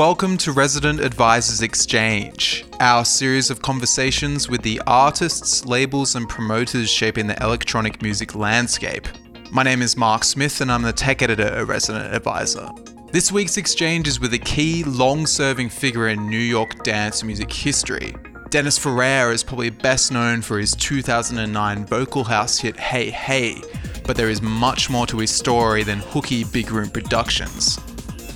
welcome to Resident Advisors Exchange, our series of conversations with the artists, labels, and promoters shaping the electronic music landscape. My name is Mark Smith, and I'm the tech editor at Resident Advisor. This week's exchange is with a key, long serving figure in New York dance music history. Dennis Ferrer is probably best known for his 2009 vocal house hit Hey Hey, but there is much more to his story than hooky big room productions.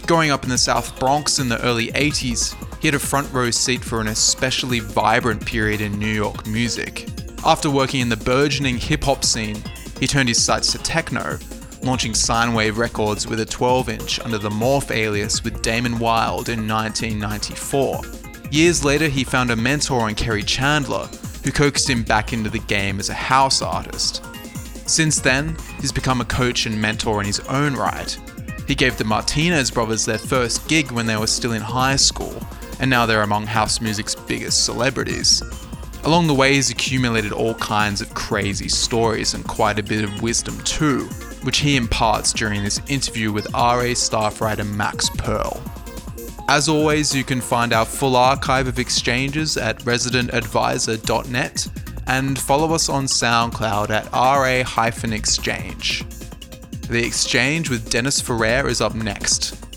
Growing up in the South Bronx in the early 80s, he had a front row seat for an especially vibrant period in New York music. After working in the burgeoning hip hop scene, he turned his sights to techno, launching Synewave Records with a 12 inch under the Morph alias with Damon Wild in 1994. Years later, he found a mentor in Kerry Chandler, who coaxed him back into the game as a house artist. Since then, he's become a coach and mentor in his own right, he gave the Martinez brothers their first gig when they were still in high school, and now they're among house music's biggest celebrities. Along the way, he's accumulated all kinds of crazy stories and quite a bit of wisdom too, which he imparts during this interview with RA staff writer Max Pearl. As always, you can find our full archive of exchanges at residentadvisor.net and follow us on SoundCloud at ra-exchange. The exchange with Dennis Ferrer is up next.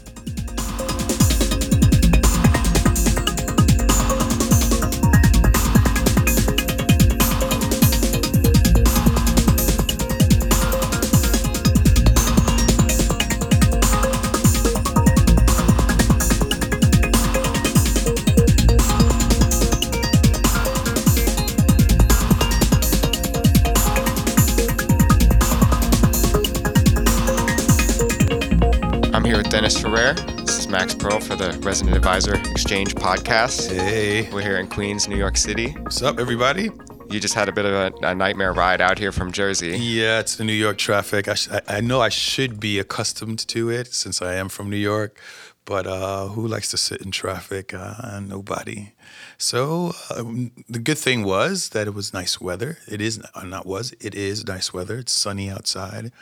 Dennis Ferrer. This is Max Pearl for the Resident Advisor Exchange podcast. Hey. We're here in Queens, New York City. What's up, everybody? You just had a bit of a, a nightmare ride out here from Jersey. Yeah, it's the New York traffic. I, sh- I know I should be accustomed to it since I am from New York, but uh, who likes to sit in traffic? Uh, nobody. So um, the good thing was that it was nice weather. It is uh, not was it is nice weather. It's sunny outside,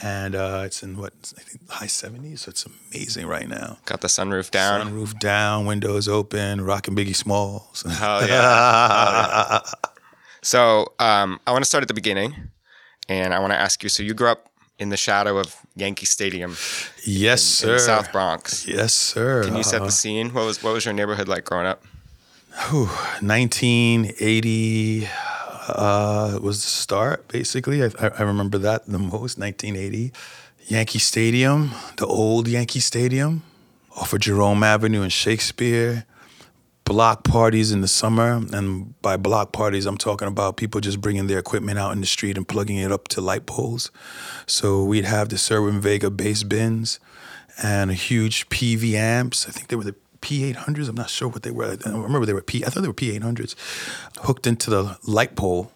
and uh, it's in what I think high seventies. So it's amazing right now. Got the sunroof down. Sunroof down, windows open, rocking Biggie Smalls. Hell yeah. So um, I want to start at the beginning, and I want to ask you. So you grew up in the shadow of Yankee Stadium. Yes, in, sir. In South Bronx. Yes, sir. Can you set the uh-huh. scene? What was what was your neighborhood like growing up? Whew, 1980 uh, it was the start, basically. I, I remember that the most, 1980. Yankee Stadium, the old Yankee Stadium, off of Jerome Avenue and Shakespeare. Block parties in the summer, and by block parties, I'm talking about people just bringing their equipment out in the street and plugging it up to light poles. So we'd have the Cerwin-Vega bass bins and huge PV amps. I think they were the P800s. I'm not sure what they were. I remember they were P. I thought they were P800s, hooked into the light pole.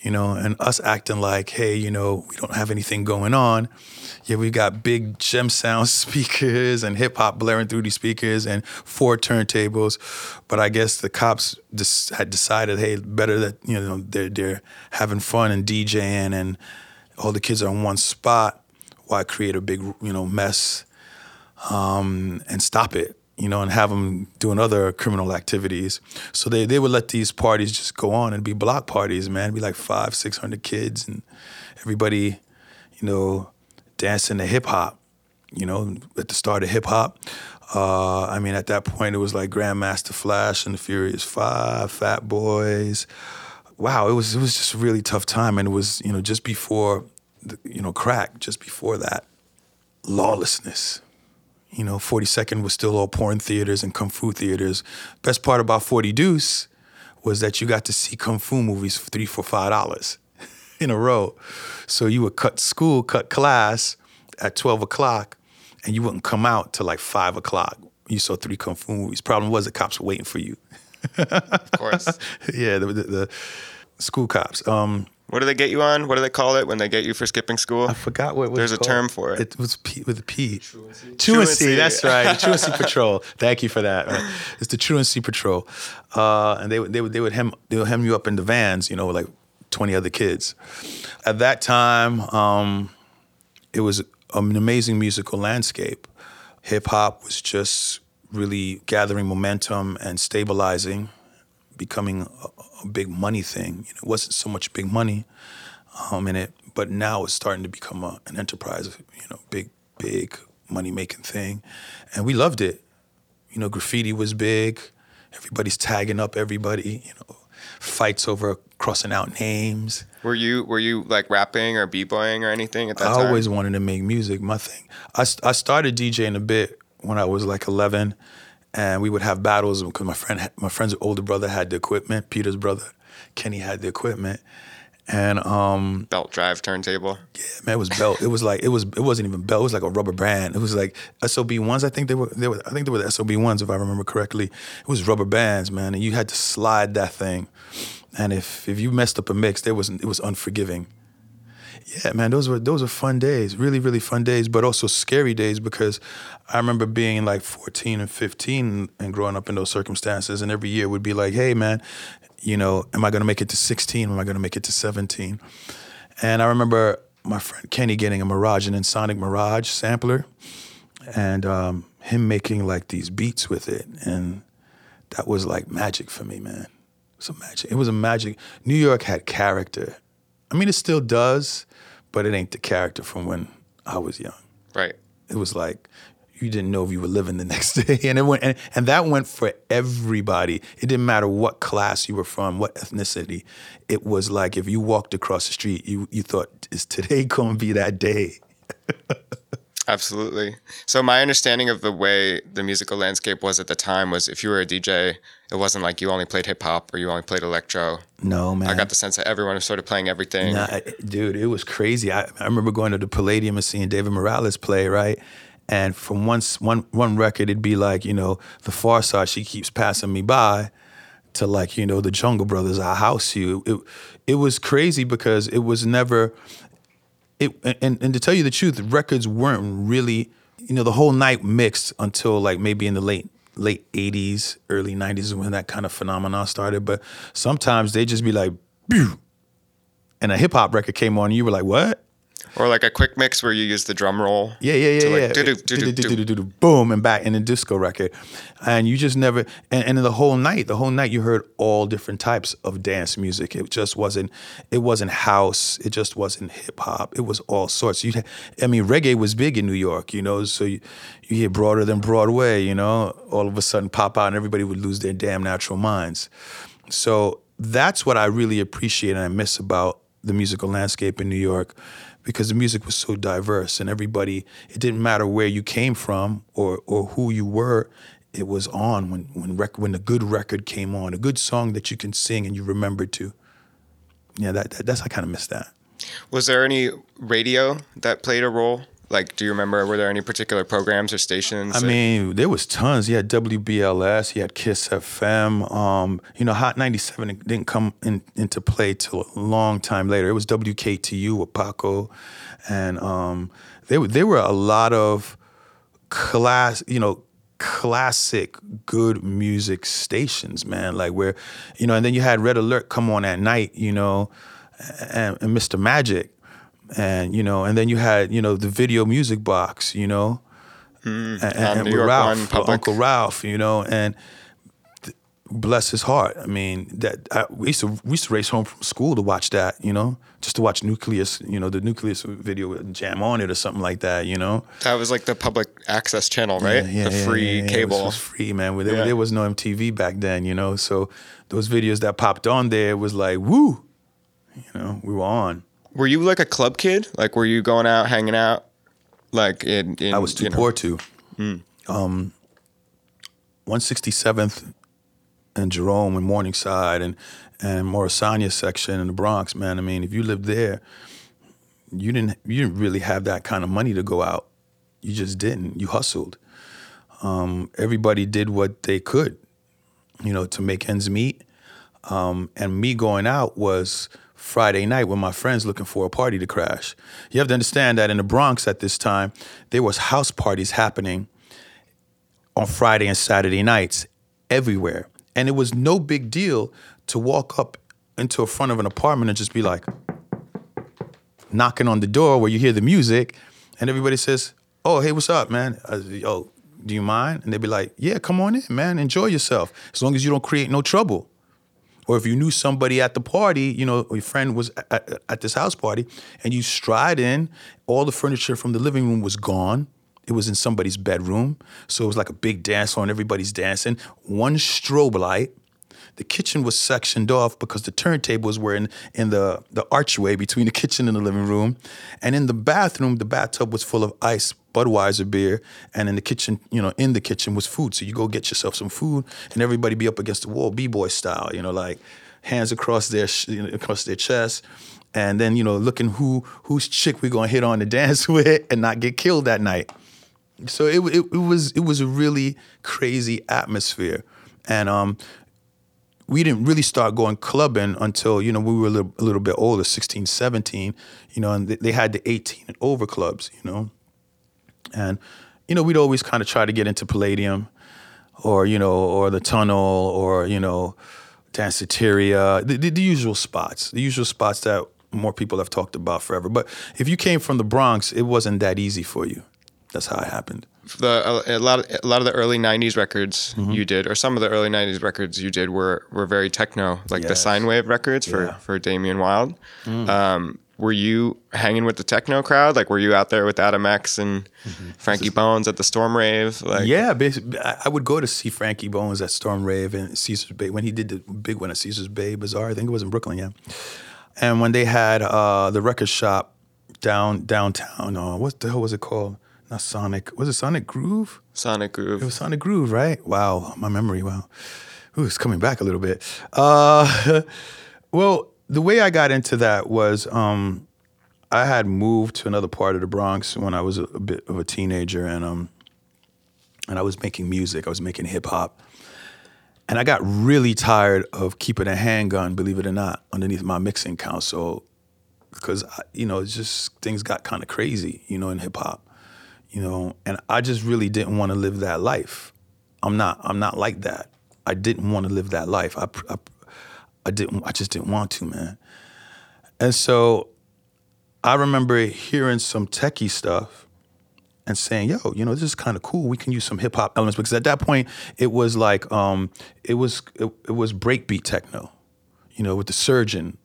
You know, and us acting like, hey, you know, we don't have anything going on. Yeah, we got big gem sound speakers and hip hop blaring through these speakers and four turntables. But I guess the cops just had decided, hey, better that you know they're they're having fun and DJing and all the kids are in one spot. Why create a big you know mess um, and stop it? You know, and have them doing other criminal activities. So they, they would let these parties just go on and be block parties, man. It'd be like five, six hundred kids and everybody, you know, dancing to hip hop, you know, at the start of hip hop. Uh, I mean, at that point, it was like Grandmaster Flash and the Furious Five, Fat Boys. Wow, it was it was just a really tough time, and it was you know just before, the, you know, crack, just before that, lawlessness you know, 42nd was still all porn theaters and kung fu theaters. Best part about 40 Deuce was that you got to see kung fu movies for three, four, five dollars in a row. So you would cut school, cut class at 12 o'clock, and you wouldn't come out till like five o'clock. You saw three kung fu movies. Problem was the cops were waiting for you. of course. yeah, the, the, the, school cops. Um, what do they get you on? What do they call it when they get you for skipping school? I forgot what it was There's called. a term for it. It was P, with a P. Truancy. Truancy, that's right. Truancy Patrol. Thank you for that. It's the Truancy Patrol. Uh, and they would, they would, they would hem, they would hem you up in the vans, you know, like 20 other kids. At that time, um, it was an amazing musical landscape. Hip hop was just really gathering momentum and stabilizing, becoming a, big money thing. You know, it wasn't so much big money um, in it, but now it's starting to become a, an enterprise. You know, big, big money making thing, and we loved it. You know, graffiti was big. Everybody's tagging up everybody. You know, fights over crossing out names. Were you were you like rapping or b-boying or anything at that I time? I always wanted to make music. My thing. I, I started DJing a bit when I was like 11, and we would have battles because my friend, my friend's older brother had the equipment. Peter's brother, Kenny had the equipment, and um, belt drive turntable. yeah, man, it was belt. It was like it was. It wasn't even belt. It was like a rubber band. It was like SOB ones. I think they were. They were. I think they were the SOB ones, if I remember correctly. It was rubber bands, man, and you had to slide that thing. And if if you messed up a mix, there was it was unforgiving. Yeah, man, those were those were fun days. Really, really fun days, but also scary days because I remember being like 14 and 15 and growing up in those circumstances. And every year would be like, hey, man, you know, am I going to make it to 16? Am I going to make it to 17? And I remember my friend Kenny getting a Mirage, Ensoniq Mirage sampler, and um, him making like these beats with it. And that was like magic for me, man. It was a magic. It was a magic. New York had character. I mean, it still does, but it ain't the character from when I was young. Right. It was like you didn't know if you were living the next day, and it went, and, and that went for everybody. It didn't matter what class you were from, what ethnicity. It was like if you walked across the street, you you thought, "Is today gonna be that day?" Absolutely. So my understanding of the way the musical landscape was at the time was if you were a DJ, it wasn't like you only played hip hop or you only played electro. No, man. I got the sense that everyone was sort of playing everything. Nah, dude, it was crazy. I, I remember going to the Palladium and seeing David Morales play, right? And from one, s- one, one record, it'd be like, you know, the Far Side, she keeps passing me by, to like, you know, the Jungle Brothers, I House You. It, it was crazy because it was never, it, and, and to tell you the truth, records weren't really, you know, the whole night mixed until like maybe in the late late 80s, early 90s is when that kind of phenomenon started. But sometimes they just be like, and a hip hop record came on, and you were like, what? Or like a quick mix where you use the drum roll. Yeah, yeah, yeah, like yeah. do. Boom, and back in the disco record, and you just never. And, and the whole night, the whole night, you heard all different types of dance music. It just wasn't. It wasn't house. It just wasn't hip hop. It was all sorts. You, I mean, reggae was big in New York, you know. So you, you hear broader than Broadway, you know. All of a sudden, pop out, and everybody would lose their damn natural minds. So that's what I really appreciate and I miss about the musical landscape in New York because the music was so diverse and everybody it didn't matter where you came from or or who you were it was on when when rec- when the good record came on a good song that you can sing and you remember to yeah that, that that's I kind of miss that Was there any radio that played a role? Like, do you remember, were there any particular programs or stations? I that- mean, there was tons. You had WBLS, you had Kiss FM. Um, you know, Hot 97 didn't come in, into play till a long time later. It was WKTU with Paco, and um, there were there were a lot of class, you know, classic good music stations, man. Like where, you know, and then you had Red Alert come on at night, you know, and, and Mr. Magic, and you know, and then you had you know the video music box, you know mm, and, on and with Ralph, Uncle Ralph, you know, and th- bless his heart. I mean, that I, we used to we used to race home from school to watch that, you know, just to watch Nucleus, you know, the Nucleus video jam on it or something like that, you know. that was like the public access channel, right? Yeah, yeah, the yeah, free yeah, yeah. It was- cable. It was, free, man. There, there was no MTV back then, you know. So those videos that popped on there was like, woo, you know, we were on. Were you like a club kid? Like, were you going out, hanging out? Like, in, in I was too you know- poor to. Um, 167th and Jerome and Morningside and and Morrisania section in the Bronx, man. I mean, if you lived there, you didn't you didn't really have that kind of money to go out. You just didn't. You hustled. Um, everybody did what they could, you know, to make ends meet. Um, and me going out was Friday night with my friends looking for a party to crash. You have to understand that in the Bronx at this time, there was house parties happening on Friday and Saturday nights everywhere. And it was no big deal to walk up into a front of an apartment and just be like knocking on the door where you hear the music and everybody says, "Oh, hey, what's up, man?" "Yo, do you mind? And they'd be like, yeah, come on in, man, enjoy yourself, as long as you don't create no trouble. Or if you knew somebody at the party, you know, your friend was at, at this house party, and you stride in, all the furniture from the living room was gone. It was in somebody's bedroom, so it was like a big dance floor, and everybody's dancing. One strobe light. The kitchen was sectioned off because the turntables were in, in the, the archway between the kitchen and the living room. And in the bathroom, the bathtub was full of ice Budweiser beer, and in the kitchen, you know, in the kitchen was food. So you go get yourself some food, and everybody be up against the wall, b-boy style, you know, like hands across their you know, across their chest, and then you know, looking who whose chick we gonna hit on the dance with and not get killed that night. So it, it, it was it was a really crazy atmosphere, and um, we didn't really start going clubbing until you know we were a little, a little bit older 16 17 you know and they had the 18 and over clubs you know and, you know, we'd always kind of try to get into Palladium or, you know, or the Tunnel or, you know, Danceteria, the, the, the usual spots, the usual spots that more people have talked about forever. But if you came from the Bronx, it wasn't that easy for you. That's how it happened. The a, lot of, a lot of the early '90s records mm-hmm. you did, or some of the early '90s records you did, were were very techno, like yes. the Synewave records for yeah. for Damon Wild. Mm. Um, were you hanging with the techno crowd? Like, were you out there with Adam X and mm-hmm. Frankie Bones at the Storm Rave? Like, yeah, basically, I would go to see Frankie Bones at Storm Rave and Caesar's Bay when he did the big one at Caesar's Bay Bazaar. I think it was in Brooklyn, yeah. And when they had uh, the record shop down downtown, uh, what the hell was it called? Not Sonic. Was it Sonic Groove? Sonic Groove. It was Sonic Groove, right? Wow, my memory. Wow, Ooh, it's coming back a little bit. Uh, well, the way I got into that was um, I had moved to another part of the Bronx when I was a, a bit of a teenager, and um, and I was making music. I was making hip hop, and I got really tired of keeping a handgun, believe it or not, underneath my mixing console, because you know it's just things got kind of crazy, you know, in hip hop, you know, and I just really didn't want to live that life. I'm not. I'm not like that. I didn't want to live that life. I, I I didn't. I just didn't want to, man. And so I remember hearing some techie stuff and saying, "Yo, you know, this is kind of cool. We can use some hip hop elements." Because at that point, it was like, um, it was it, it was breakbeat techno, you know, with the Surgeon,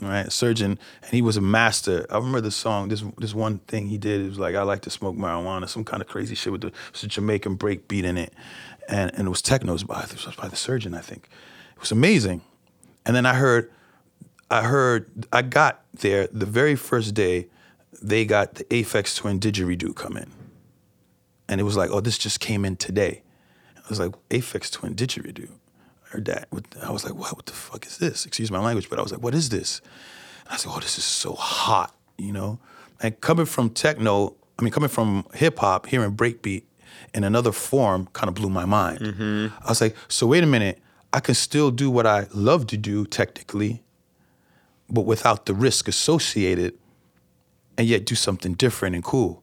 right? Surgeon, and he was a master. I remember the song. This this one thing he did. It was like, "I like to smoke marijuana," some kind of crazy shit with the Jamaican breakbeat in it, and and it was techno. It was by, it was by the Surgeon, I think. It was amazing. And then I heard, I heard, I got there the very first day, they got the Aphex Twin didgeridoo come in. And it was like, oh, this just came in today. I was like, Aphex Twin didgeridoo. I heard that. I was like, what, what the fuck is this? Excuse my language, but I was like, what is this? And I said, oh, this is so hot, you know? And coming from techno, I mean, coming from hip hop, hearing breakbeat in another form kind of blew my mind. Mm-hmm. I was like, so wait a minute. I can still do what I love to do technically, but without the risk associated, and yet do something different and cool.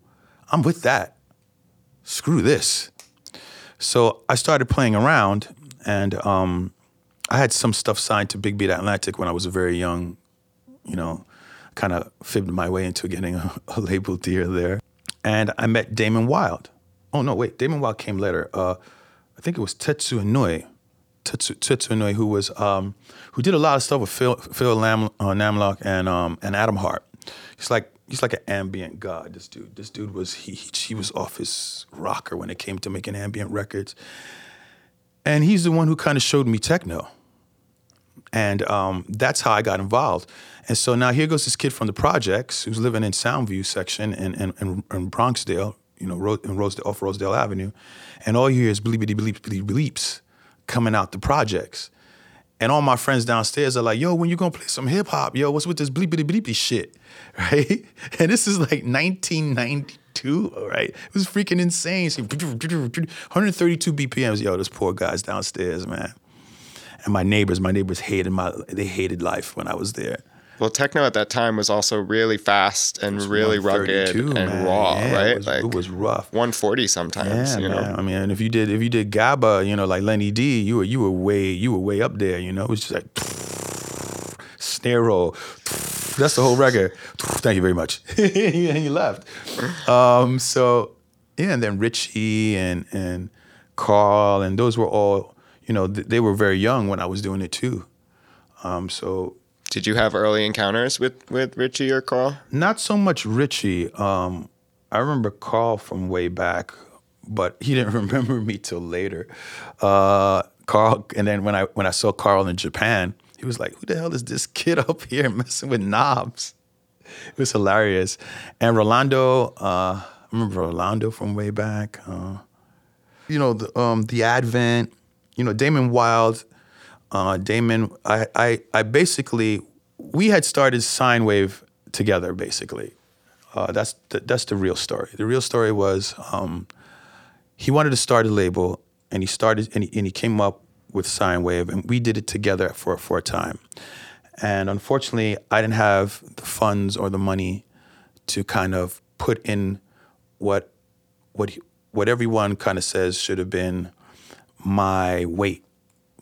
I'm with that. Screw this. So I started playing around, and um, I had some stuff signed to Big Beat Atlantic when I was very young, you know, kind of fibbed my way into getting a, a, label deal there. And I met Damon Wild. Oh no, wait, Damon Wild came later. Uh, I think it was Tetsu Inoue Tetsu who was um, who did a lot of stuff with Phil Phil Lam, uh, Namlook and um, and Atom Heart. He's like he's like an ambient god. This dude, this dude was he he was off his rocker when it came to making ambient records, and he's the one who kind of showed me techno, and um, that's how I got involved. And so now here goes this kid from the projects who's living in Soundview section in in, in, in Bronxdale, you know, in Rosedale, off Rosedale Avenue, and all you hear is bleepity bleep bleep bleeps coming out the projects. And all my friends downstairs are like, yo, when you gonna play some hip hop? Yo, what's with this bleepity bleepy shit? Right? And this is like 1992, right? It was freaking insane. 132 BPMs. Yo, those poor guys downstairs, man. And my neighbors, my neighbors hated my they hated life when I was there. Well, techno at that time was also really fast and really rugged and man. raw, yeah, right? It was, like it was rough. 140 sometimes. Yeah, you man. know? I mean, if you did if you did gabba, you know, like Lenny D, you were you were way you were way up there. You know, it was just like snare roll. That's the whole record. Thank you very much. and you left. Um, so Yeah, and then Richie and and Carl and those were all you know th- they were very young when I was doing it too. Um, so did you have early encounters with with Richie or Carl? Not so much Richie. Um, I remember Carl from way back, but he didn't remember me till later. Uh, Carl, and then when I when I saw Carl in Japan, he was like, "Who the hell is this kid up here messing with knobs?" It was hilarious. And Rolando, uh, I remember Rolando from way back. Uh, you know, the, um, the Advent. You know, Damon Wild. Uh, Damon, I, I, I basically, we had started Synewave together, basically. Uh, that's the, that's the real story. The real story was um, he wanted to start a label, and he started and he, and he came up with Synewave, and we did it together for for a time. And unfortunately, I didn't have the funds or the money to kind of put in what what what everyone kind of says should have been my weight.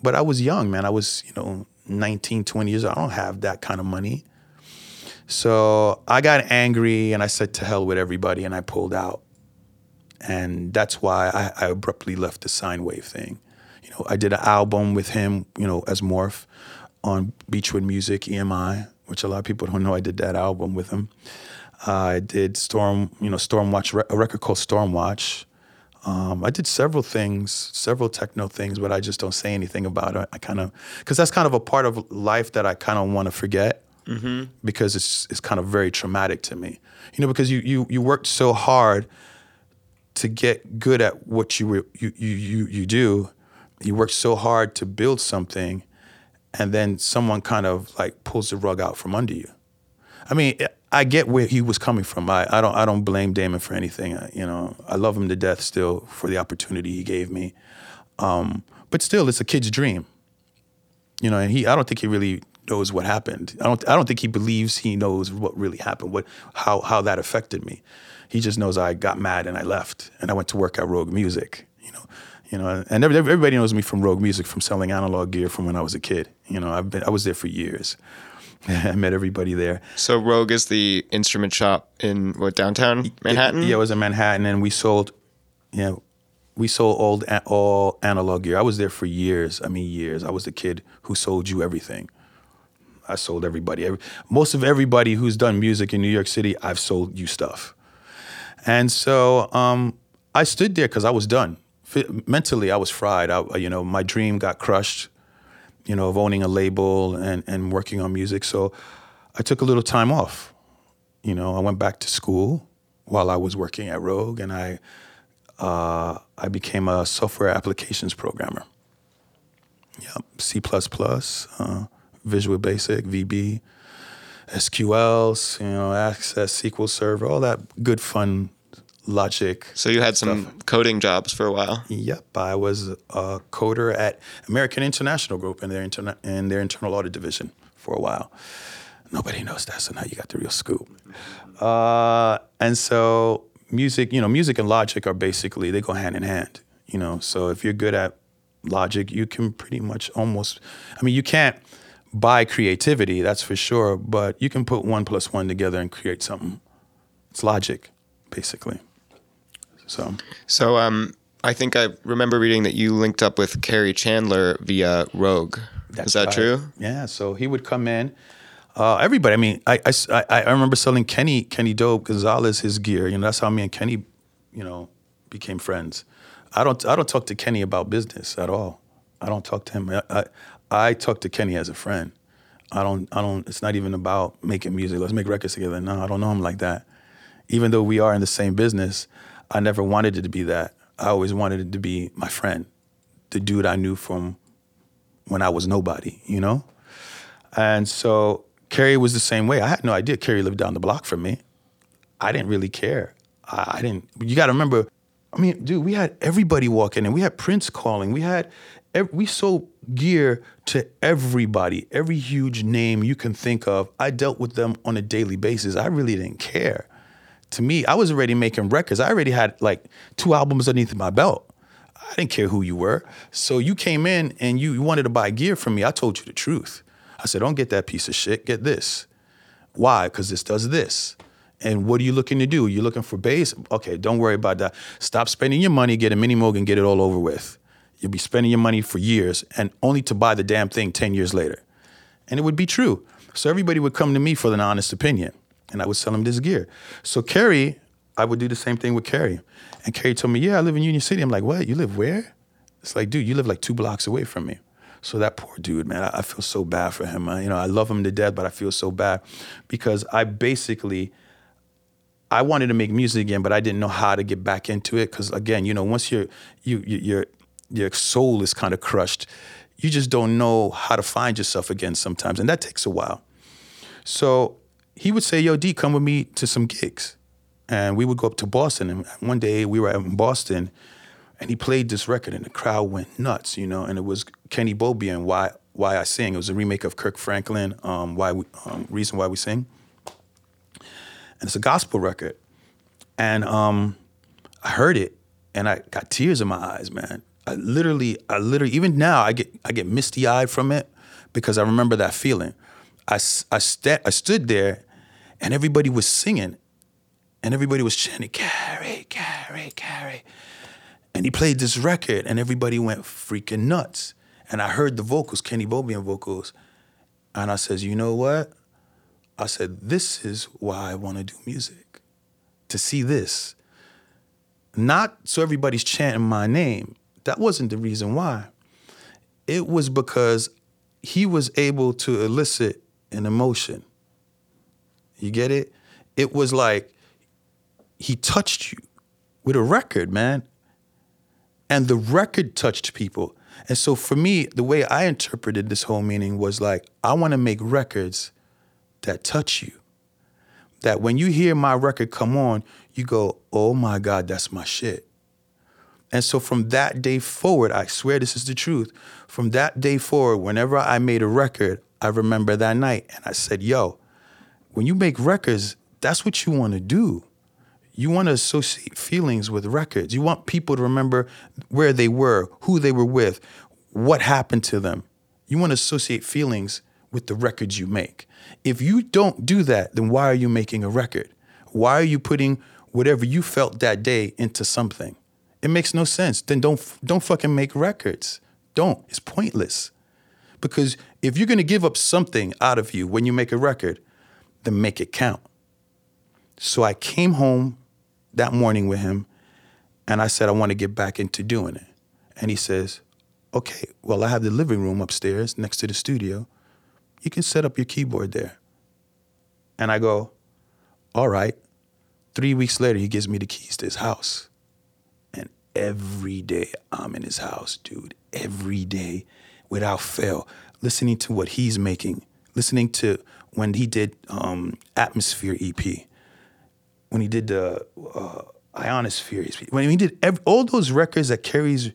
But I was young, man. I was, you know, 19, 20 years old. I don't have that kind of money. So I got angry and I said to hell with everybody and I pulled out. And that's why I, I abruptly left the Synewave thing. You know, I did an album with him, you know, as Morph on Beachwood Music, EMI, which a lot of people don't know I did that album with him. Uh, I did Storm, you know, Stormwatch, a record called Stormwatch. Um, I did several things, several techno things, but I just don't say anything about it. I kind of, because that's kind of a part of life that I kind of want to forget mm-hmm. because it's it's kind of very traumatic to me. You know, because you you you worked so hard to get good at what you were you you you, you do. You worked so hard to build something, and then someone kind of like pulls the rug out from under you. I mean, I get where he was coming from. I, I don't I don't blame Damon for anything. I, you know, I love him to death still for the opportunity he gave me. Um, but still, it's a kid's dream. You know, and he I don't think he really knows what happened. I don't I don't think he believes he knows what really happened, what how how that affected me. He just knows I got mad and I left and I went to work at Rogue Music. You know, and everybody knows me from Rogue Music from selling analog gear from when I was a kid. You know, I've been I was there for years. I met everybody there. So Rogue is the instrument shop in what downtown Manhattan? It, yeah, it was in Manhattan, and we sold, yeah, you know, we sold old all analog gear. I was there for years. I mean, years. I was the kid who sold you everything. I sold everybody. Every, most of everybody who's done music in New York City, I've sold you stuff. And so um, I stood there because I was done. Mentally, I was fried. I, you know, my dream got crushed you know, of owning a label and, and working on music. So I took a little time off. You know, I went back to school while I was working at Rogue, and I uh, I became a software applications programmer. Yep, C++, uh, Visual Basic, VB, SQLs, you know, Access, SQL Server, all that good fun logic. So you had some stuff. coding jobs for a while. Yep, I was a coder at American International Group in their interna- in their internal audit division for a while. Nobody knows that, so now you got the real scoop. Uh, and so music, you know, music and logic are basically they go hand in hand. You know, so if you're good at logic, you can pretty much almost. I mean, you can't buy creativity, that's for sure, but you can put one plus one together and create something. It's logic, basically. So, so um, I think I remember reading that you linked up with Kerry Chandler via Rogue. That's Is that true? Yeah. So he would come in. Uh, everybody. I mean, I, I, I remember selling Kenny Kenny Dope Gonzalez his gear. You know, that's how me and Kenny, you know, became friends. I don't I don't talk to Kenny about business at all. I don't talk to him. I, I, I talk to Kenny as a friend. I don't I don't. It's not even about making music. Let's make records together. No, I don't know him like that. Even though we are in the same business, I never wanted it to be that. I always wanted it to be my friend, the dude I knew from when I was nobody, you know? And so Kerry was the same way. I had no idea Kerry lived down the block from me. I didn't really care. I, I didn't, you gotta remember, I mean, dude, we had everybody walking in. And we had Prince calling. We had, we sold gear to everybody, every huge name you can think of. I dealt with them on a daily basis. I really didn't care to me, I was already making records. I already had like two albums underneath my belt. I didn't care who you were. So you came in and you, you wanted to buy gear from me. I told you the truth. I said, don't get that piece of shit. Get this. Why? Because this does this. And what are you looking to do? You're looking for bass? Okay, don't worry about that. Stop spending your money, get a mini Moog and get it all over with. You'll be spending your money for years and only to buy the damn thing 10 years later. And it would be true. So everybody would come to me for an honest opinion and I would sell him this gear. So Kerry, I would do the same thing with Kerry. And Kerry told me, Yeah, I live in Union City. I'm like, What? You live where? It's like, dude, you live like two blocks away from me. So that poor dude, man, I, I feel so bad for him. I, you know, I love him to death, but I feel so bad because I basically I wanted to make music again, but I didn't know how to get back into it. Because again, you know, once your you, you your your soul is kind of crushed, you just don't know how to find yourself again sometimes, and that takes a while. So he would say, "Yo, D, come with me to some gigs," and we would go up to Boston. And one day we were in Boston, and he played this record, and the crowd went nuts, you know. And it was Kenny Bobien and Why Why I Sing. It was a remake of Kirk Franklin, um, Why we, um, Reason Why We Sing, and it's a gospel record. And um, I heard it, and I got tears in my eyes, man. I literally, I literally, even now, I get I get misty eyed from it because I remember that feeling. I I, st- I stood there, and everybody was singing, and everybody was chanting, "Kerry, Kerry, Kerry," and he played this record, and everybody went freaking nuts. And I heard the vocals, Kenny Bobien vocals, and I says, "You know what?" I said, "This is why I want to do music, to see this." Not so everybody's chanting my name that wasn't the reason why. It was because he was able to elicit an emotion. You get it? It was like he touched you with a record, man. And the record touched people. And so for me, the way I interpreted this whole meaning was like, I want to make records that touch you. That when you hear my record come on, you go, oh my God, that's my shit. And so from that day forward, I swear this is the truth. From that day forward, whenever I made a record, I remember that night and I said, yo, when you make records, that's what you want to do. You want to associate feelings with records. You want people to remember where they were, who they were with, what happened to them. You want to associate feelings with the records you make. If you don't do that, then why are you making a record? Why are you putting whatever you felt that day into something? It makes no sense. Then don't don't fucking make records. Don't. It's pointless. Because if you're gonna give up something out of you when you make a record, then make it count. So I came home that morning with him and I said, I want to get back into doing it. And he says, Okay, well, I have the living room upstairs next to the studio. You can set up your keyboard there. And I go, All right. Three weeks later, he gives me the keys to his house And every day I'm in his house, dude. Every day without fail, listening to what he's making, listening to when he did um, Atmosphere EP, when he did the uh, Ionosphere, when he did every, all those records that Kerry's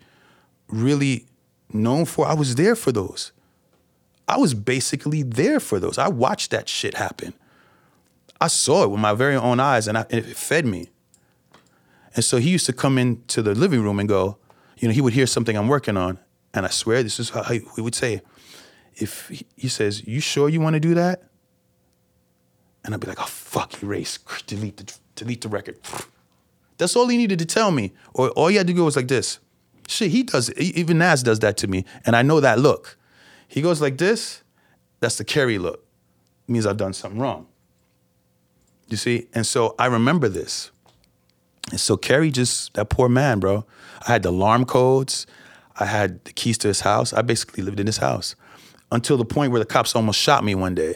really known for, I was there for those. I was basically there for those. I watched that shit happen. I saw it with my very own eyes and, I, and it fed me. And so he used to come into the living room and go, you know, he would hear something I'm working on. And I swear, this is how he would say, if he, says, you sure you want to do that? And I'd be like, oh, fuck, erase, delete the, delete the record. That's all he needed to tell me. Or all he had to go was like this. Shit, he does, even Nas does that to me. And I know that look. He goes like this, that's the Kerry look. It means I've done something wrong. You see? And so I remember this. And so Kerry just that poor man, bro. I had the alarm codes. I had the keys to his house. I basically lived in his house until the point where the cops almost shot me one day.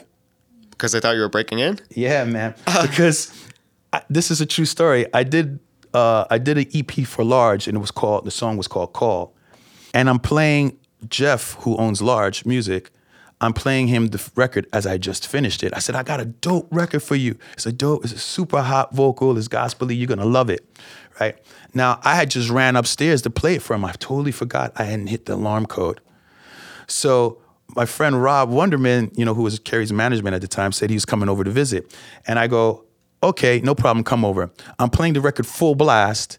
Because they thought you were breaking in. Yeah, man. because I, this is a true story. I did uh, I did an EP for Large, and it was called the song was called Call, and I'm playing Jeff, who owns Large Music. I'm playing him the record as I just finished it. I said, I got a dope record for you. It's a dope, it's a super hot vocal, it's gospel you're gonna love it. Right? Now, I had just ran upstairs to play it for him. I totally forgot I hadn't hit the alarm code. So my friend Rob Wonderman, you know, who was Kerry's management at the time, said he was coming over to visit. And I go, okay, no problem, come over. I'm playing the record full blast,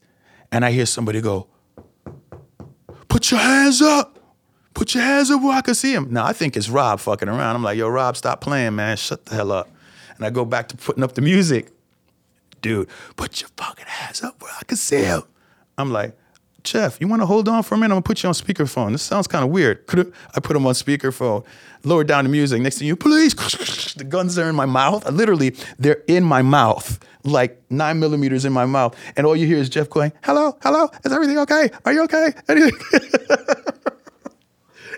and I hear somebody go, put your hands up. Put your hands up where I can see him. Now I think it's Rob fucking around. I'm like, yo, Rob, stop playing, man. Shut the hell up. And I go back to putting up the music. Dude, put your fucking ass up where I can see him. I'm like, Jeff, you want to hold on for a minute? I'm gonna put you on speakerphone. This sounds kind of weird. I put him on speakerphone, lower down the music. Next thing you, please, the guns are in my mouth. Literally, they're in my mouth, like nine millimeters in my mouth. And all you hear is Jeff going, hello, hello, is everything okay? Are you okay?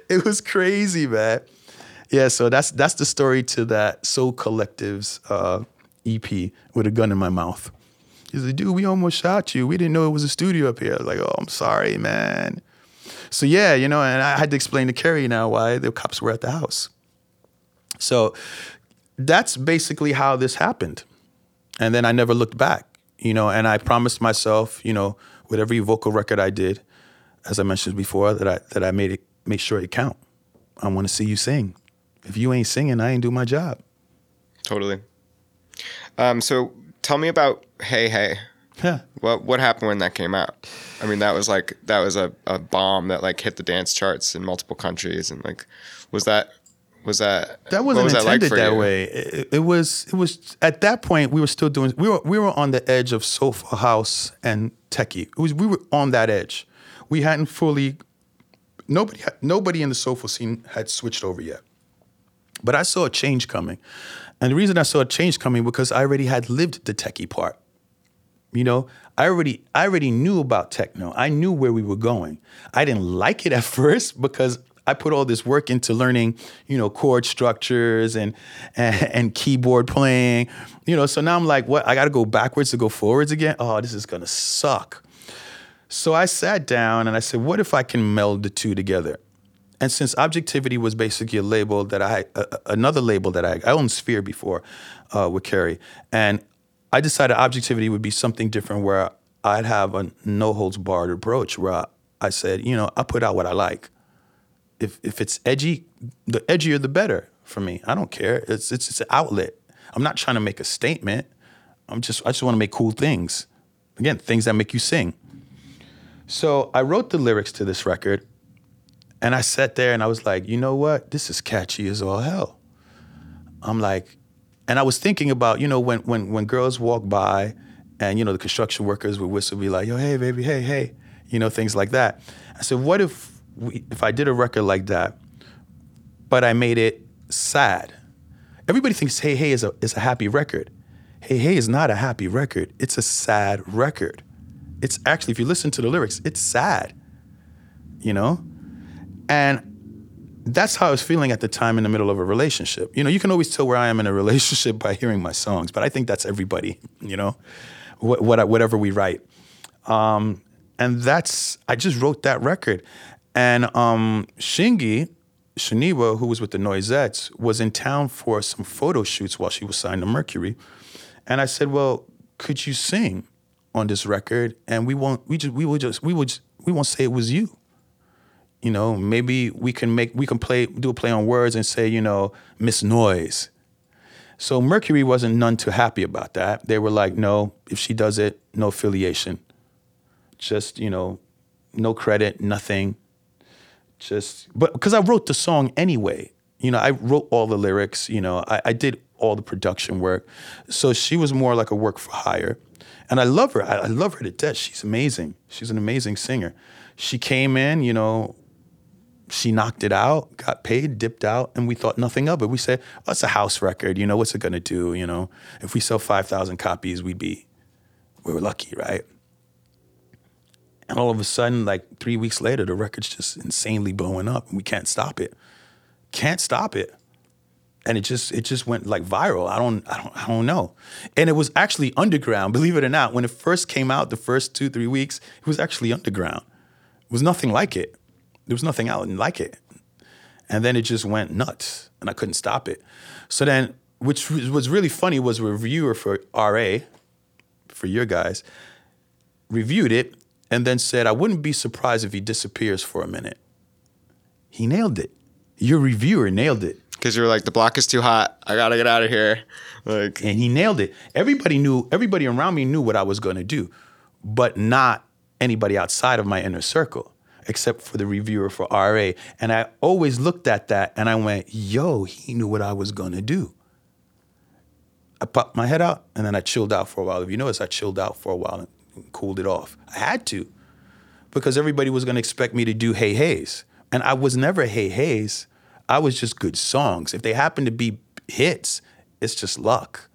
it was crazy, man. Yeah, so that's that's the story to that Soul Collective's uh, EP with a gun in my mouth. He's like, dude, we almost shot you. We didn't know it was a studio up here. I was like, oh, I'm sorry, man. So yeah, you know, and I had to explain to Kerry now why the cops were at the house. So that's basically how this happened. And then I never looked back, you know, and I promised myself, you know, with every vocal record I did, as I mentioned before, that I that I made it make sure it count. I want to see you sing. If you ain't singing, I ain't do my job. Totally. Um, so tell me about Hey Hey. Yeah. What what happened when that came out? I mean, that was like that was a, a bomb that like hit the dance charts in multiple countries, and like, was that was that that wasn't was intended that, like that way. It, it was it was at that point we were still doing we were we were on the edge of soulful house and techie. It was we were on that edge. We hadn't fully nobody nobody in the soulful scene had switched over yet. But I saw a change coming. And the reason I saw a change coming because I already had lived the techie part. You know, I already I already knew about techno. I knew where we were going. I didn't like it at first because I put all this work into learning, you know, chord structures and, and and, keyboard playing. You know, so now I'm like, what? I got to go backwards to go forwards again. Oh, this is gonna suck. So I sat down and I said, what if I can meld the two together? And since Objectivity was basically a label that I, uh, another label that I, I owned Sphere before uh, with Kerry, and I decided Objectivity would be something different where I'd have a no holds barred approach where I, I said, you know, I put out what I like. If if it's edgy, the edgier the better for me. I don't care. It's it's it's an outlet. I'm not trying to make a statement. I'm just I just want to make cool things. Again, things that make you sing. So I wrote the lyrics to this record and I sat there and I was like, you know what? This is catchy as all hell. I'm like, and I was thinking about, you know, when when when girls walk by and, you know, the construction workers would whistle, be like, yo, hey, baby, hey, hey, you know, things like that. I said, what if we, if I did a record like that, but I made it sad? Everybody thinks Hey Hey is a is a happy record. Hey Hey is not a happy record. It's a sad record. It's actually, if you listen to the lyrics, it's sad. You know? And that's how I was feeling at the time in the middle of a relationship. You know, you can always tell where I am in a relationship by hearing my songs, but I think that's everybody, you know, what, what whatever we write. Um, and that's, I just wrote that record. And um, Shingai, Shoniwa, who was with the Noisettes, was in town for some photo shoots while she was signed to Mercury. And I said, well, could you sing on this record? And we won't, we just, we will just, we would, we won't say it was you you know, maybe we can make we can play do a play on words and say, you know, Miss Noise. So Mercury wasn't none too happy about that. They were like, no, if she does it, no affiliation. Just, you know, no credit, nothing. Just but because I wrote the song anyway. You know, I wrote all the lyrics, you know, I, I did all the production work. So she was more like a work for hire. And I love her. I, I love her to death. She's amazing. She's an amazing singer. She came in, you know, she knocked it out, got paid, dipped out, and we thought nothing of it. We said, oh, it's a house record, you know, what's it gonna do? You know, if we sell 5,000 copies, we'd be, we were lucky, right? And all of a sudden, like three weeks later, the record's just insanely blowing up and we can't stop it. Can't stop it. And it just it just went like viral. I don't I don't I don't know. And it was actually underground, believe it or not. When it first came out, the first two, three weeks, it was actually underground. It was nothing like it there was nothing out like it. And then it just went nuts and I couldn't stop it. So then, which was really funny was a reviewer for RA, for your guys, reviewed it and then said, I wouldn't be surprised if he disappears for a minute. He nailed it. Your reviewer nailed it. Because you're like, the block is too hot. I gotta get out of here. Like, and he nailed it. Everybody knew. Everybody around me knew what I was going to do, but not anybody outside of my inner circle except for the reviewer for RA. And I always looked at that and I went, yo, he knew what I was gonna do. I popped my head out and then I chilled out for a while. If you notice, I chilled out for a while and cooled it off. I had to because everybody was to expect me to do Hey Haze. And I was never Hey Haze. I was just good songs. If they happen to be hits, it's just luck.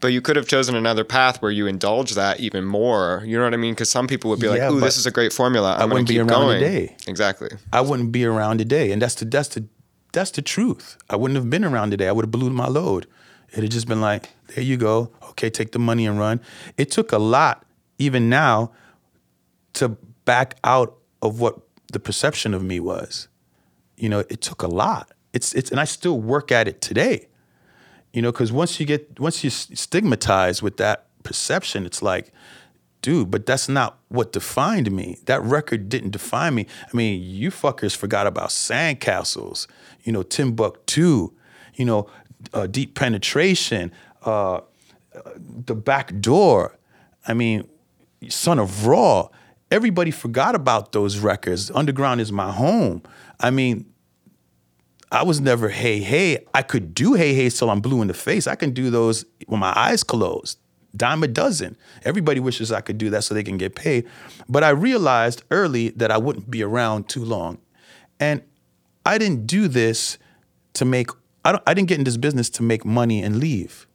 But you could have chosen another path where you indulge that even more. You know what I mean? Because some people would be Yeah, like, "Ooh, this is a great formula. I'm I wouldn't going to be keep around going." today. Exactly. I wouldn't be around today. And that's the that's the that's the truth. I wouldn't have been around today. I would have blew my load. It had just been like, there you go. Okay, take the money and run. It took a lot, even now, to back out of what the perception of me was. You know, it took a lot. It's it's and I still work at it today. You know, because once you get once you stigmatize with that perception, it's like, dude, but that's not what defined me. That record didn't define me. I mean, you fuckers forgot about Sandcastles, you know, Timbuktu, you know, uh, Deep Penetration, uh, The Back Door. I mean, Son of Raw. Everybody forgot about those records. Underground is my home. I mean, I was never hey hey. I could do hey hey till I'm blue in the face. I can do those with my eyes closed. Dime a dozen. Everybody wishes I could do that so they can get paid. But I realized early that I wouldn't be around too long. And I didn't do this to make I don't I didn't get in this business to make money and leave.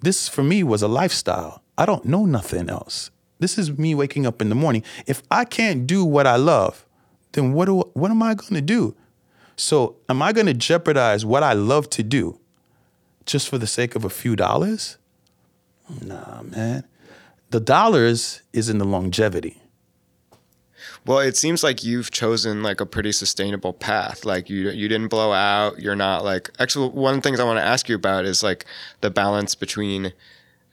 This for me was a lifestyle. I don't know nothing else. This is me waking up in the morning. If I can't do what I love, then what do what am I going to do? So, am I going to jeopardize what I love to do just for the sake of a few dollars? Nah, man. The dollars is in the longevity. Well, it seems like you've chosen like a pretty sustainable path. Like you you didn't blow out. You're not like actually one of the things I want to ask you about is like the balance between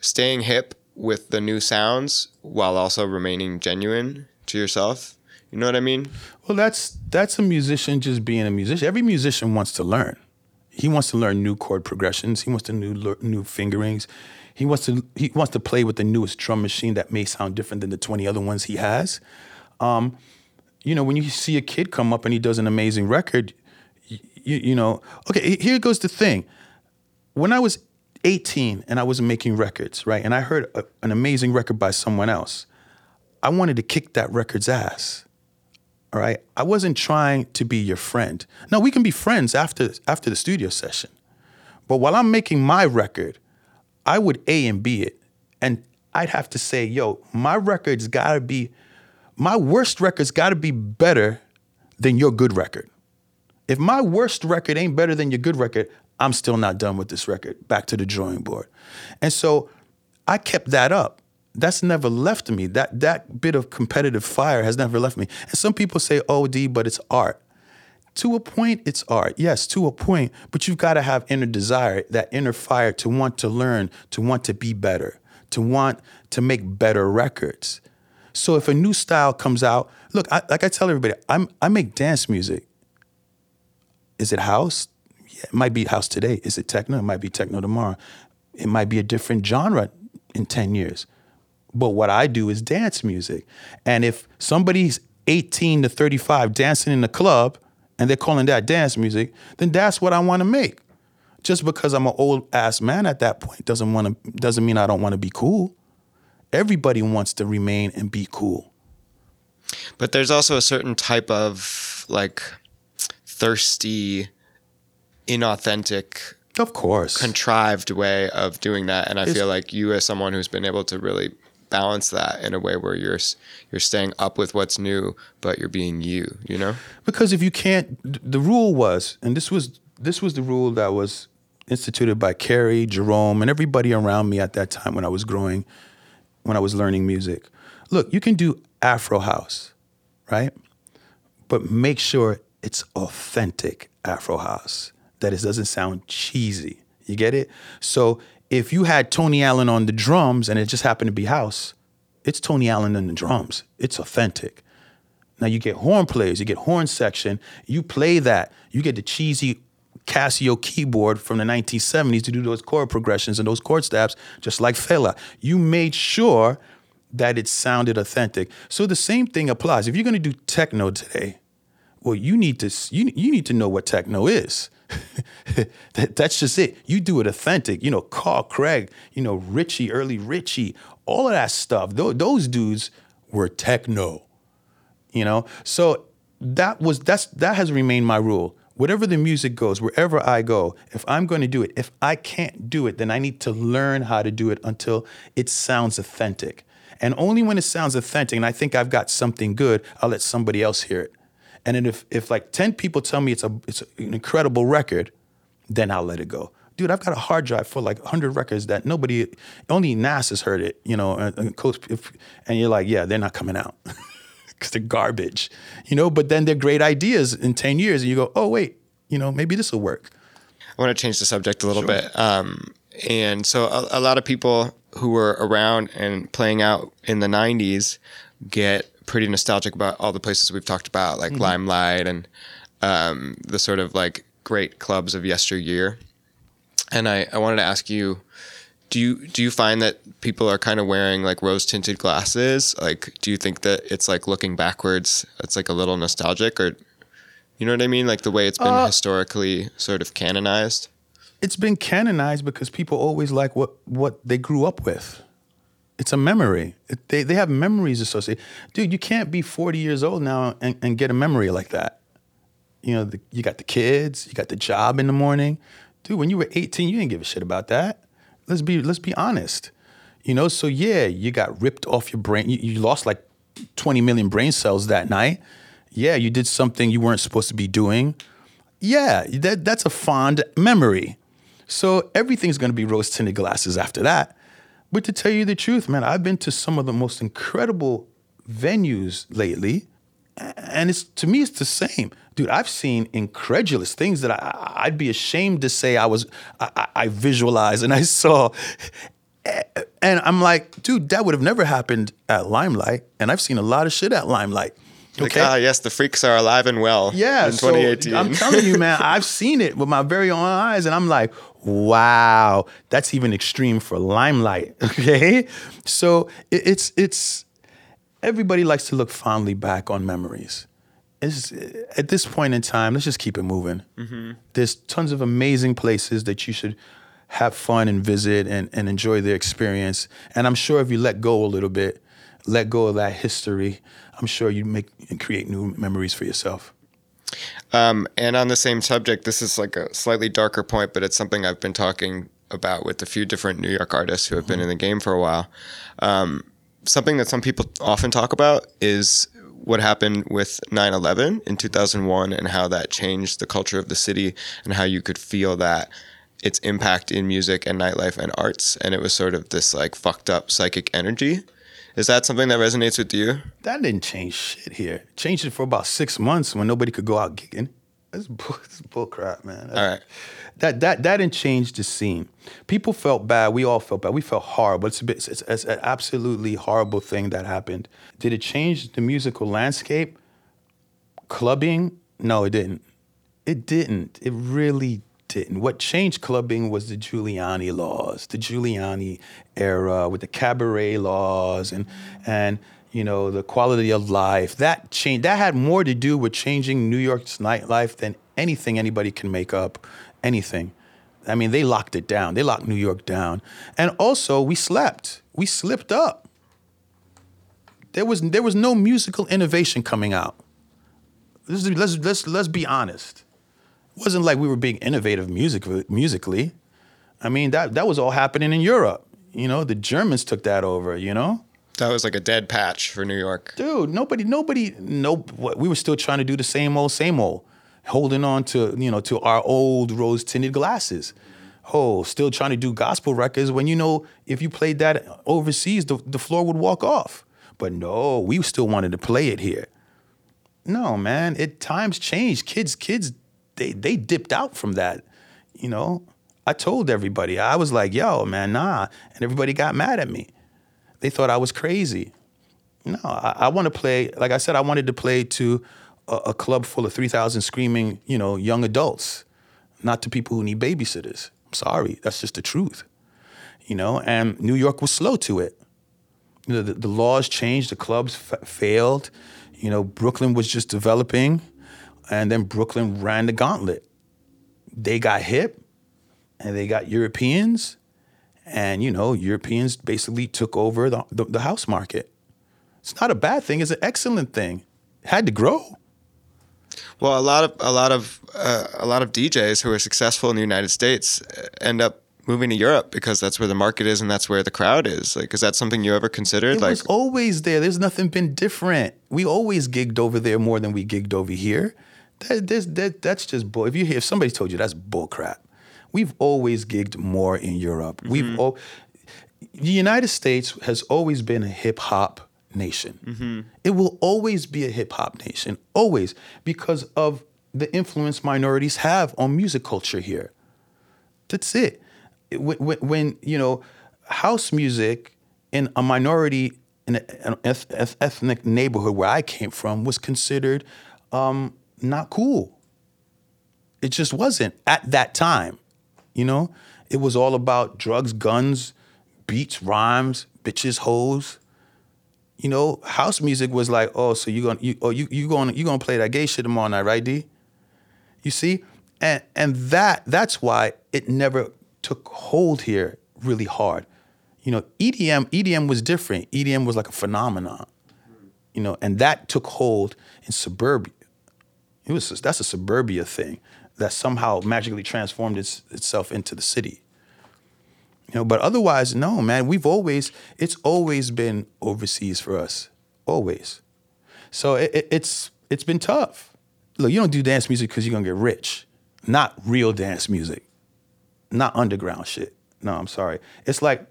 staying hip with the new sounds while also remaining genuine to yourself. You know what I mean? Well, that's that's a musician just being a musician. Every musician wants to learn. He wants to learn new chord progressions. He wants to new new fingerings. He wants to he wants to play with the newest drum machine that may sound different than the twenty other ones he has. Um, you know, when you see a kid come up and he does an amazing record, you, you know, okay, here goes the thing. When I was 18 and I was making records, right, and I heard a, an amazing record by someone else, I wanted to kick that record's ass. All right, I wasn't trying to be your friend. No, we can be friends after after the studio session, but while I'm making my record, I would A and B it, and I'd have to say, yo, my record's gotta be, my worst record's gotta be better than your good record. If my worst record ain't better than your good record, I'm still not done with this record. Back to the drawing board. And so I kept that up. That's never left me. That that bit of competitive fire has never left me. And some people say, "Oh, D, but it's art." To a point, it's art. Yes, to a point, but you've got to have inner desire, that inner fire to want to learn, to want to be better, to want to make better records. So if a new style comes out, look, I, like I tell everybody, I'm I make dance music. Is it house? Yeah, it might be house today. Is it techno? It might be techno tomorrow. It might be a different genre in 10 years. But what I do is dance music. And if somebody's 18 to 35 dancing in the club and they're calling that dance music, then that's what I want to make. Just because I'm an old ass man at that point doesn't want to doesn't mean I don't want to be cool. Everybody wants to remain and be cool. But there's also a certain type of like thirsty, inauthentic, Of course. contrived way of doing that, and I It's- feel like you, as someone who's been able to really balance that in a way where you're you're staying up with what's new, but you're being you. You know? Because if you can't, the rule was, and this was this was the rule that was instituted by Kerry, Jerome, and everybody around me at that time when I was growing, when I was learning music. Look, you can do Afro house, right? But make sure it's authentic Afro house. That it doesn't sound cheesy. You get it? So if you had Tony Allen on the drums and it just happened to be house, it's Tony Allen on the drums. It's authentic. Now you get horn players, you get horn section, you play that. You get the cheesy Casio keyboard from the 1970s to do those chord progressions and those chord stabs, just like Fela. You made sure that it sounded authentic. So the same thing applies. If you're gonna do techno today, well, you need to you, you need to know what techno is. that, that's just it. You do it authentic. You know, Carl Craig, you know, Richie, early Richie, all of that stuff. Those, those dudes were techno. You know, so that was that's that has remained my rule. Whatever the music goes, wherever I go, if I'm going to do it, if I can't do it, then I need to learn how to do it until it sounds authentic. And only when it sounds authentic, and I think I've got something good, I'll let somebody else hear it. And then if if like 10 people tell me it's a it's an incredible record, then I'll let it go. Dude, I've got a hard drive for like 100 records that nobody, only Nas has heard it, you know, and, and you're like, yeah, they're not coming out because they're garbage, you know, but then they're great ideas in 10 years and you go, oh, wait, you know, maybe this will work. I want to change the subject a little sure. bit. Um, and so a, a lot of people who were around and playing out in the 90s get pretty nostalgic about all the places we've talked about, like mm-hmm. Limelight and um, the sort of like great clubs of yesteryear. And I, I wanted to ask you, do you do you find that people are kind of wearing like rose tinted glasses? Like, do you think that it's like looking backwards? It's like a little nostalgic, or you know what I mean? Like the way it's been uh, historically sort of canonized. It's been canonized because people always like what what they grew up with. It's a memory. It, they they have memories associated. Dude, you can't be forty years old now and, and get a memory like that. You know, the, you got the kids, you got the job in the morning. Dude, when you were eighteen, you didn't give a shit about that let's be let's be honest. You know, so yeah, you got ripped off your brain. You, you lost like 20 million brain cells that night. Yeah, you did something you weren't supposed to be doing. Yeah, that that's a fond memory. So everything's gonna be rose tinted glasses after that. But to tell you the truth, man, I've been to some of the most incredible venues lately, and it's to me it's the same dude, I've seen incredulous things that I, would be ashamed to say I was, I, I visualized and I saw. And I'm like, dude, that would have never happened at Limelight. And I've seen a lot of shit at Limelight. Okay. Like, ah, yes, the freaks are alive and well. Yeah, in 2018. So I'm telling you, man, I've seen it with my very own eyes, and I'm like, wow, that's even extreme for Limelight. Okay, so it, it's it's everybody likes to look fondly back on memories it's at this point in time, let's just keep it moving. Mm-hmm. There's tons of amazing places that you should have fun and visit and, and enjoy the experience. And I'm sure if you let go a little bit, let go of that history, I'm sure you make and create new memories for yourself. Um, and on the same subject, this is like a slightly darker point, but it's something I've been talking about with a few different New York artists who have mm-hmm. been in the game for a while. Um, something that some people often talk about is what happened with 9/11 in 2001 and how that changed the culture of the city and how you could feel that its impact in music and nightlife and arts and it was sort of this like fucked up psychic energy. Is that something that resonates with you? That didn't change shit here. Changed it for about six months when nobody could go out gigging. That's bull, that's bull crap, man. That's, All right that that that didn't change the scene. People felt bad. We all felt bad. We felt horrible. It's, bit, it's, it's an absolutely horrible thing that happened. Did it change the musical landscape? Clubbing? No, it didn't. It didn't. It really didn't. What changed clubbing was the Giuliani laws, the Giuliani era with the cabaret laws and and you know the quality of life. That changed. That had more to do with changing New York's nightlife than anything anybody can make up anything. I mean, they locked it down. They locked New York down. And also, we slept. We slipped up. There was there was no musical innovation coming out. Let's let's let's, let's be honest. It wasn't like we were being innovative music, musically. I mean, that that was all happening in Europe. You know, the Germans took that over, you know? That was like a dead patch for New York. Dude, nobody nobody no we were still trying to do the same old same old holding on to you know to our old rose tinted glasses. Oh, still trying to do gospel records when you know if you played that overseas, the, the floor would walk off. But no, we still wanted to play it here. No, man, it times changed. Kids, kids, they they dipped out from that. You know, I told everybody. I was like, yo, man, nah. And everybody got mad at me. They thought I was crazy. No, I, I want to play, like I said, I wanted to play to a, a club full of 3,000 screaming, you know, young adults, not to people who need babysitters. I'm sorry, that's just the truth. You know, and New York was slow to it. You know, the, the laws changed, the clubs f- failed. You know, Brooklyn was just developing, and then Brooklyn ran the gauntlet. they got hip and they got Europeans, and you know, Europeans basically took over the, the, the house market. It's not a bad thing, it's an excellent thing. It had to grow. Well, a lot of a lot of uh, a lot of DJs who are successful in the United States uh, end up moving to Europe because that's where the market is and that's where the crowd is. Like, is that something you ever considered? It like, was always there. There's nothing been different. We always gigged over there more than we gigged over here. That, that, that's just bull. If you hear, if somebody told you that's bull crap, we've always gigged more in Europe. Mm-hmm. We've all, the United States has always been a hip hop nation. Mm-hmm. It will always be a hip hop nation, always, because of the influence minorities have on music culture here. That's it. When, when, when you know, house music in a minority in an ethnic neighborhood where I came from was considered um, not cool. It just wasn't at that time. You know, it was all about drugs, guns, beats, rhymes, bitches, hoes. You know, house music was like, oh, so you're gonna you oh you you gonna you gonna play that gay shit tomorrow night, right, D? You see, and and that that's why it never took hold here really hard. You know, EDM EDM was different. EDM was like a phenomenon. You know, and that took hold in suburbia. It was that's a suburbia thing that somehow magically transformed its, itself into the city. You know, but otherwise, no, man. We've always it's always been overseas for us, always. So it, it, it's it's been tough. Look, you don't do dance music because you're gonna get rich, not real dance music, not underground shit. No, I'm sorry. It's like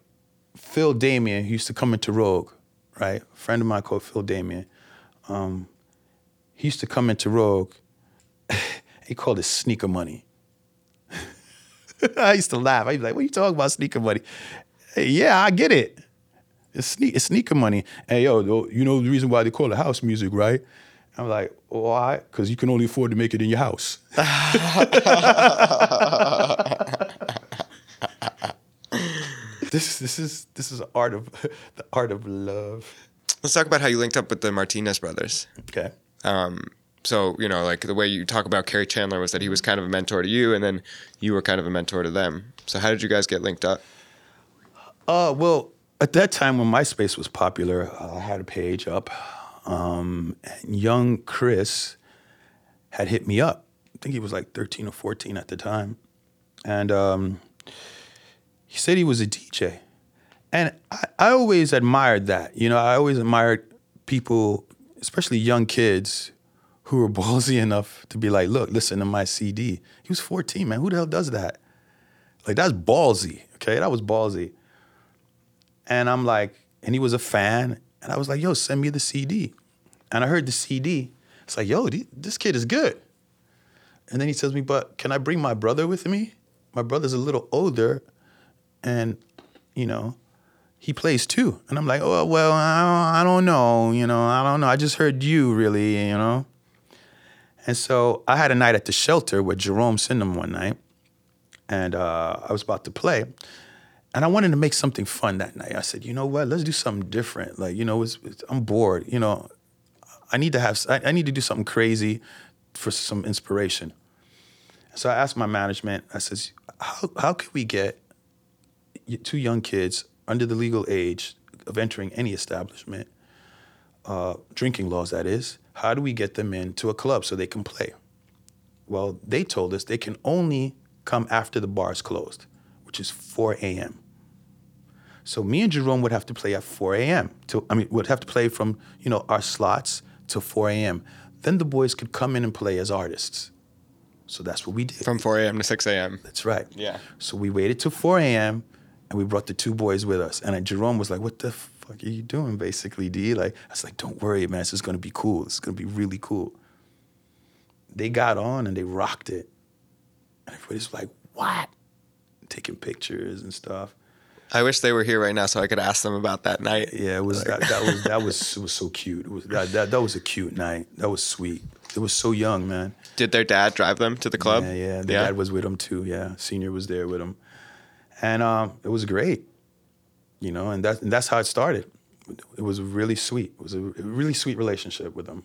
Phil Damien used to come into Rogue, right? A friend of mine called Phil Damien. Um, he used to come into Rogue he called it sneaker money. I used to laugh. I'd be like, what are you talking about sneaker money? Hey, yeah, I get it. It's, sne- it's sneaker money. And yo, you know the reason why they call it house music, right? I'm like, why? Because you can only afford to make it in your house. this this is this is art of the art of love. Let's talk about how you linked up with the Martinez brothers. Okay. Um, so you know like the way you talk about Kerri Chandler was that he was kind of a mentor to you and then you were kind of a mentor to them. So how did you guys get linked up? Uh well at that time when myspace was popular i had a page up um, young chris had hit me up. I think he was like 13 or 14 at the time. And um, he said he was a dj and I, I always admired that. You know i always admired people especially young kids who were ballsy enough to be like, look, listen to my CD. He was 14, man. Who the hell does that? Like, that's ballsy, okay? That was ballsy. And I'm like, and he was a fan. And I was like, yo, send me the CD. And I heard the CD. It's like, yo, this kid is good. And then he tells me, but can I bring my brother with me? My brother's a little older. And, you know, he plays too. And I'm like, oh, well, I don't, I don't know. You know, I don't know. I just heard you really, you know. And so I had a night at the shelter with Jerome Sydenham one night, and uh, I was about to play, and I wanted to make something fun that night. I said, you know what? Let's do something different. Like, you know, it's, it's, I'm bored. You know, I need to have, I, I need to do something crazy for some inspiration. So I asked my management. I says, how how can we get two young kids under the legal age of entering any establishment, uh, drinking laws that is, how do we get them into a club so they can play? Well, they told us they can only come after the bars closed, which is 4 a.m. So me and Jerome would have to play at 4 a.m. To, I mean, would have to play from you know our slots till 4 a.m. Then the boys could come in and play as artists. So that's what we did. From 4 a.m. to 6 a.m. That's right. Yeah. So we waited till 4 a.m. and we brought the two boys with us. And Jerome was like, "What the fuck are you doing, basically, D? Like, I was like, don't worry, man. This is gonna be cool. This is gonna be really cool. They got on and they rocked it. And everybody's like, what? Taking pictures and stuff. I wish they were here right now so I could ask them about that night. Yeah, it was that, that was that was it was so cute. It was that, that that was a cute night. That was sweet. It was so young, man. Did their dad drive them to the club? Yeah, yeah. The yeah. dad was with them too. Yeah, senior was there with them, and um, it was great you know, and that's and that's how it started. It was really sweet. It was a really sweet relationship with them.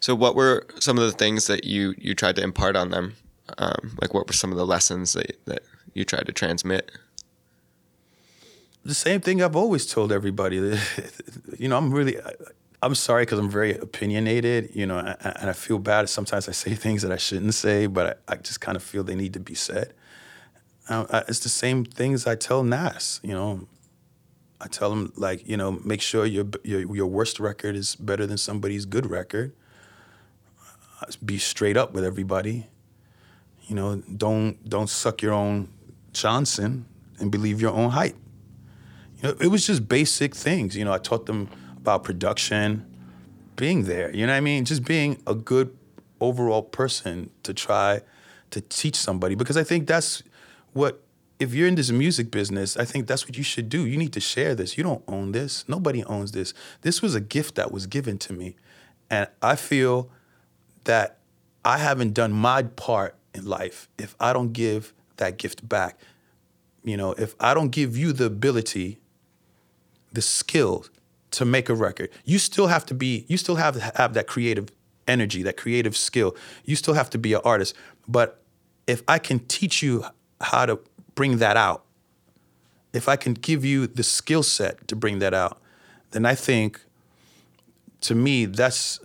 So, what were some of the things that you you tried to impart on them Um, like, what were some of the lessons that that you tried to transmit? The same thing I've always told everybody. you know, I'm really. I'm sorry because I'm very opinionated, you know, and I feel bad. Sometimes I say things that I shouldn't say, but I, I just kind of feel they need to be said. Uh, it's the same things I tell Nas, you know. I tell them like, you know, make sure your your your worst record is better than somebody's good record. Be straight up with everybody. You know, don't don't suck your own Johnson and believe your own hype. You know, it was just basic things. You know, I taught them about production, being there. You know what I mean? Just being a good overall person to try to teach somebody because I think that's what if you're in this music business, I think that's what you should do. You need to share this. You don't own this. Nobody owns this. This was a gift that was given to me. And I feel that I haven't done my part in life if I don't give that gift back. You know, if I don't give you the ability, the skill to make a record, you still have to be, you still have to have that creative energy, that creative skill. You still have to be an artist. But if I can teach you how to bring that out, if I can give you the skill set to bring that out, then I think to me that's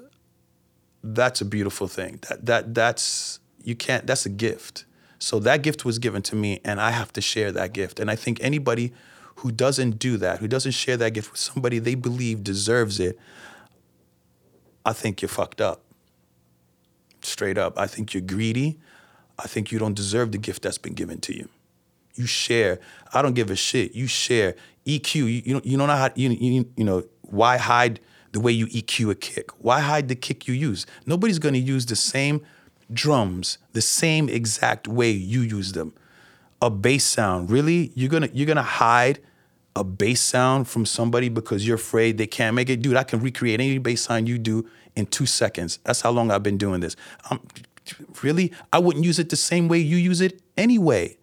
that's a beautiful thing. That that that's you can't that's a gift. So that gift was given to me and I have to share that gift. And I think anybody who doesn't do that, who doesn't share that gift with somebody they believe deserves it, I think you're fucked up. Straight up. I think you're greedy. I think you don't deserve the gift that's been given to you. You share. I don't give a shit. You share. EQ. You, you don't. You don't know how. You, you you know why hide the way you EQ a kick? Why hide the kick you use? Nobody's gonna use the same drums the same exact way you use them. A bass sound. Really? You're gonna you're gonna hide a bass sound from somebody because you're afraid they can't make it? Dude, I can recreate any bass sound you do in two seconds. That's how long I've been doing this. I'm, really? I wouldn't use it the same way you use it anyway.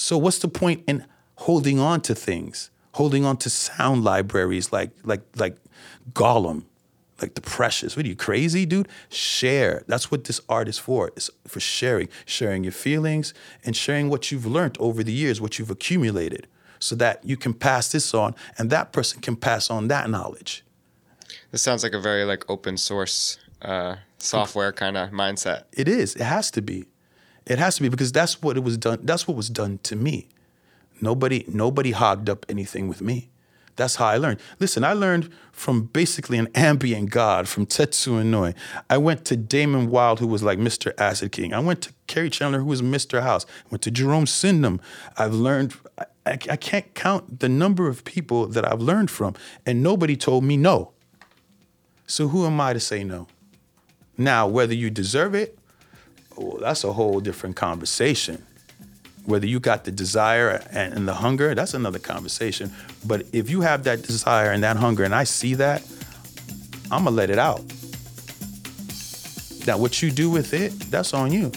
So what's the point in holding on to things? Holding on to sound libraries like like like Gollum, like the precious. What are you crazy, dude? Share. That's what this art is for. It's for sharing, sharing your feelings and sharing what you've learned over the years, what you've accumulated, so that you can pass this on and that person can pass on that knowledge. This sounds like a very like open source uh, software kind of mindset. It is. It has to be. It has to be because that's what it was done. That's what was done to me. Nobody, nobody hogged up anything with me. That's how I learned. Listen, I learned from basically an ambient god from Tetsuo Inoue. I went to Damon Wild, who was like Mr. Acid King. I went to Kerry Chandler, who was Mr. House. I went to Jerome Sydenham. I've learned, I, I, I can't count the number of people that I've learned from, and nobody told me no. So who am I to say no? Now, whether you deserve it, that's a whole different conversation. Whether you got the desire and, and the hunger, that's another conversation. But if you have that desire and that hunger, and I see that, I'm gonna let it out. Now, what you do with it, that's on you.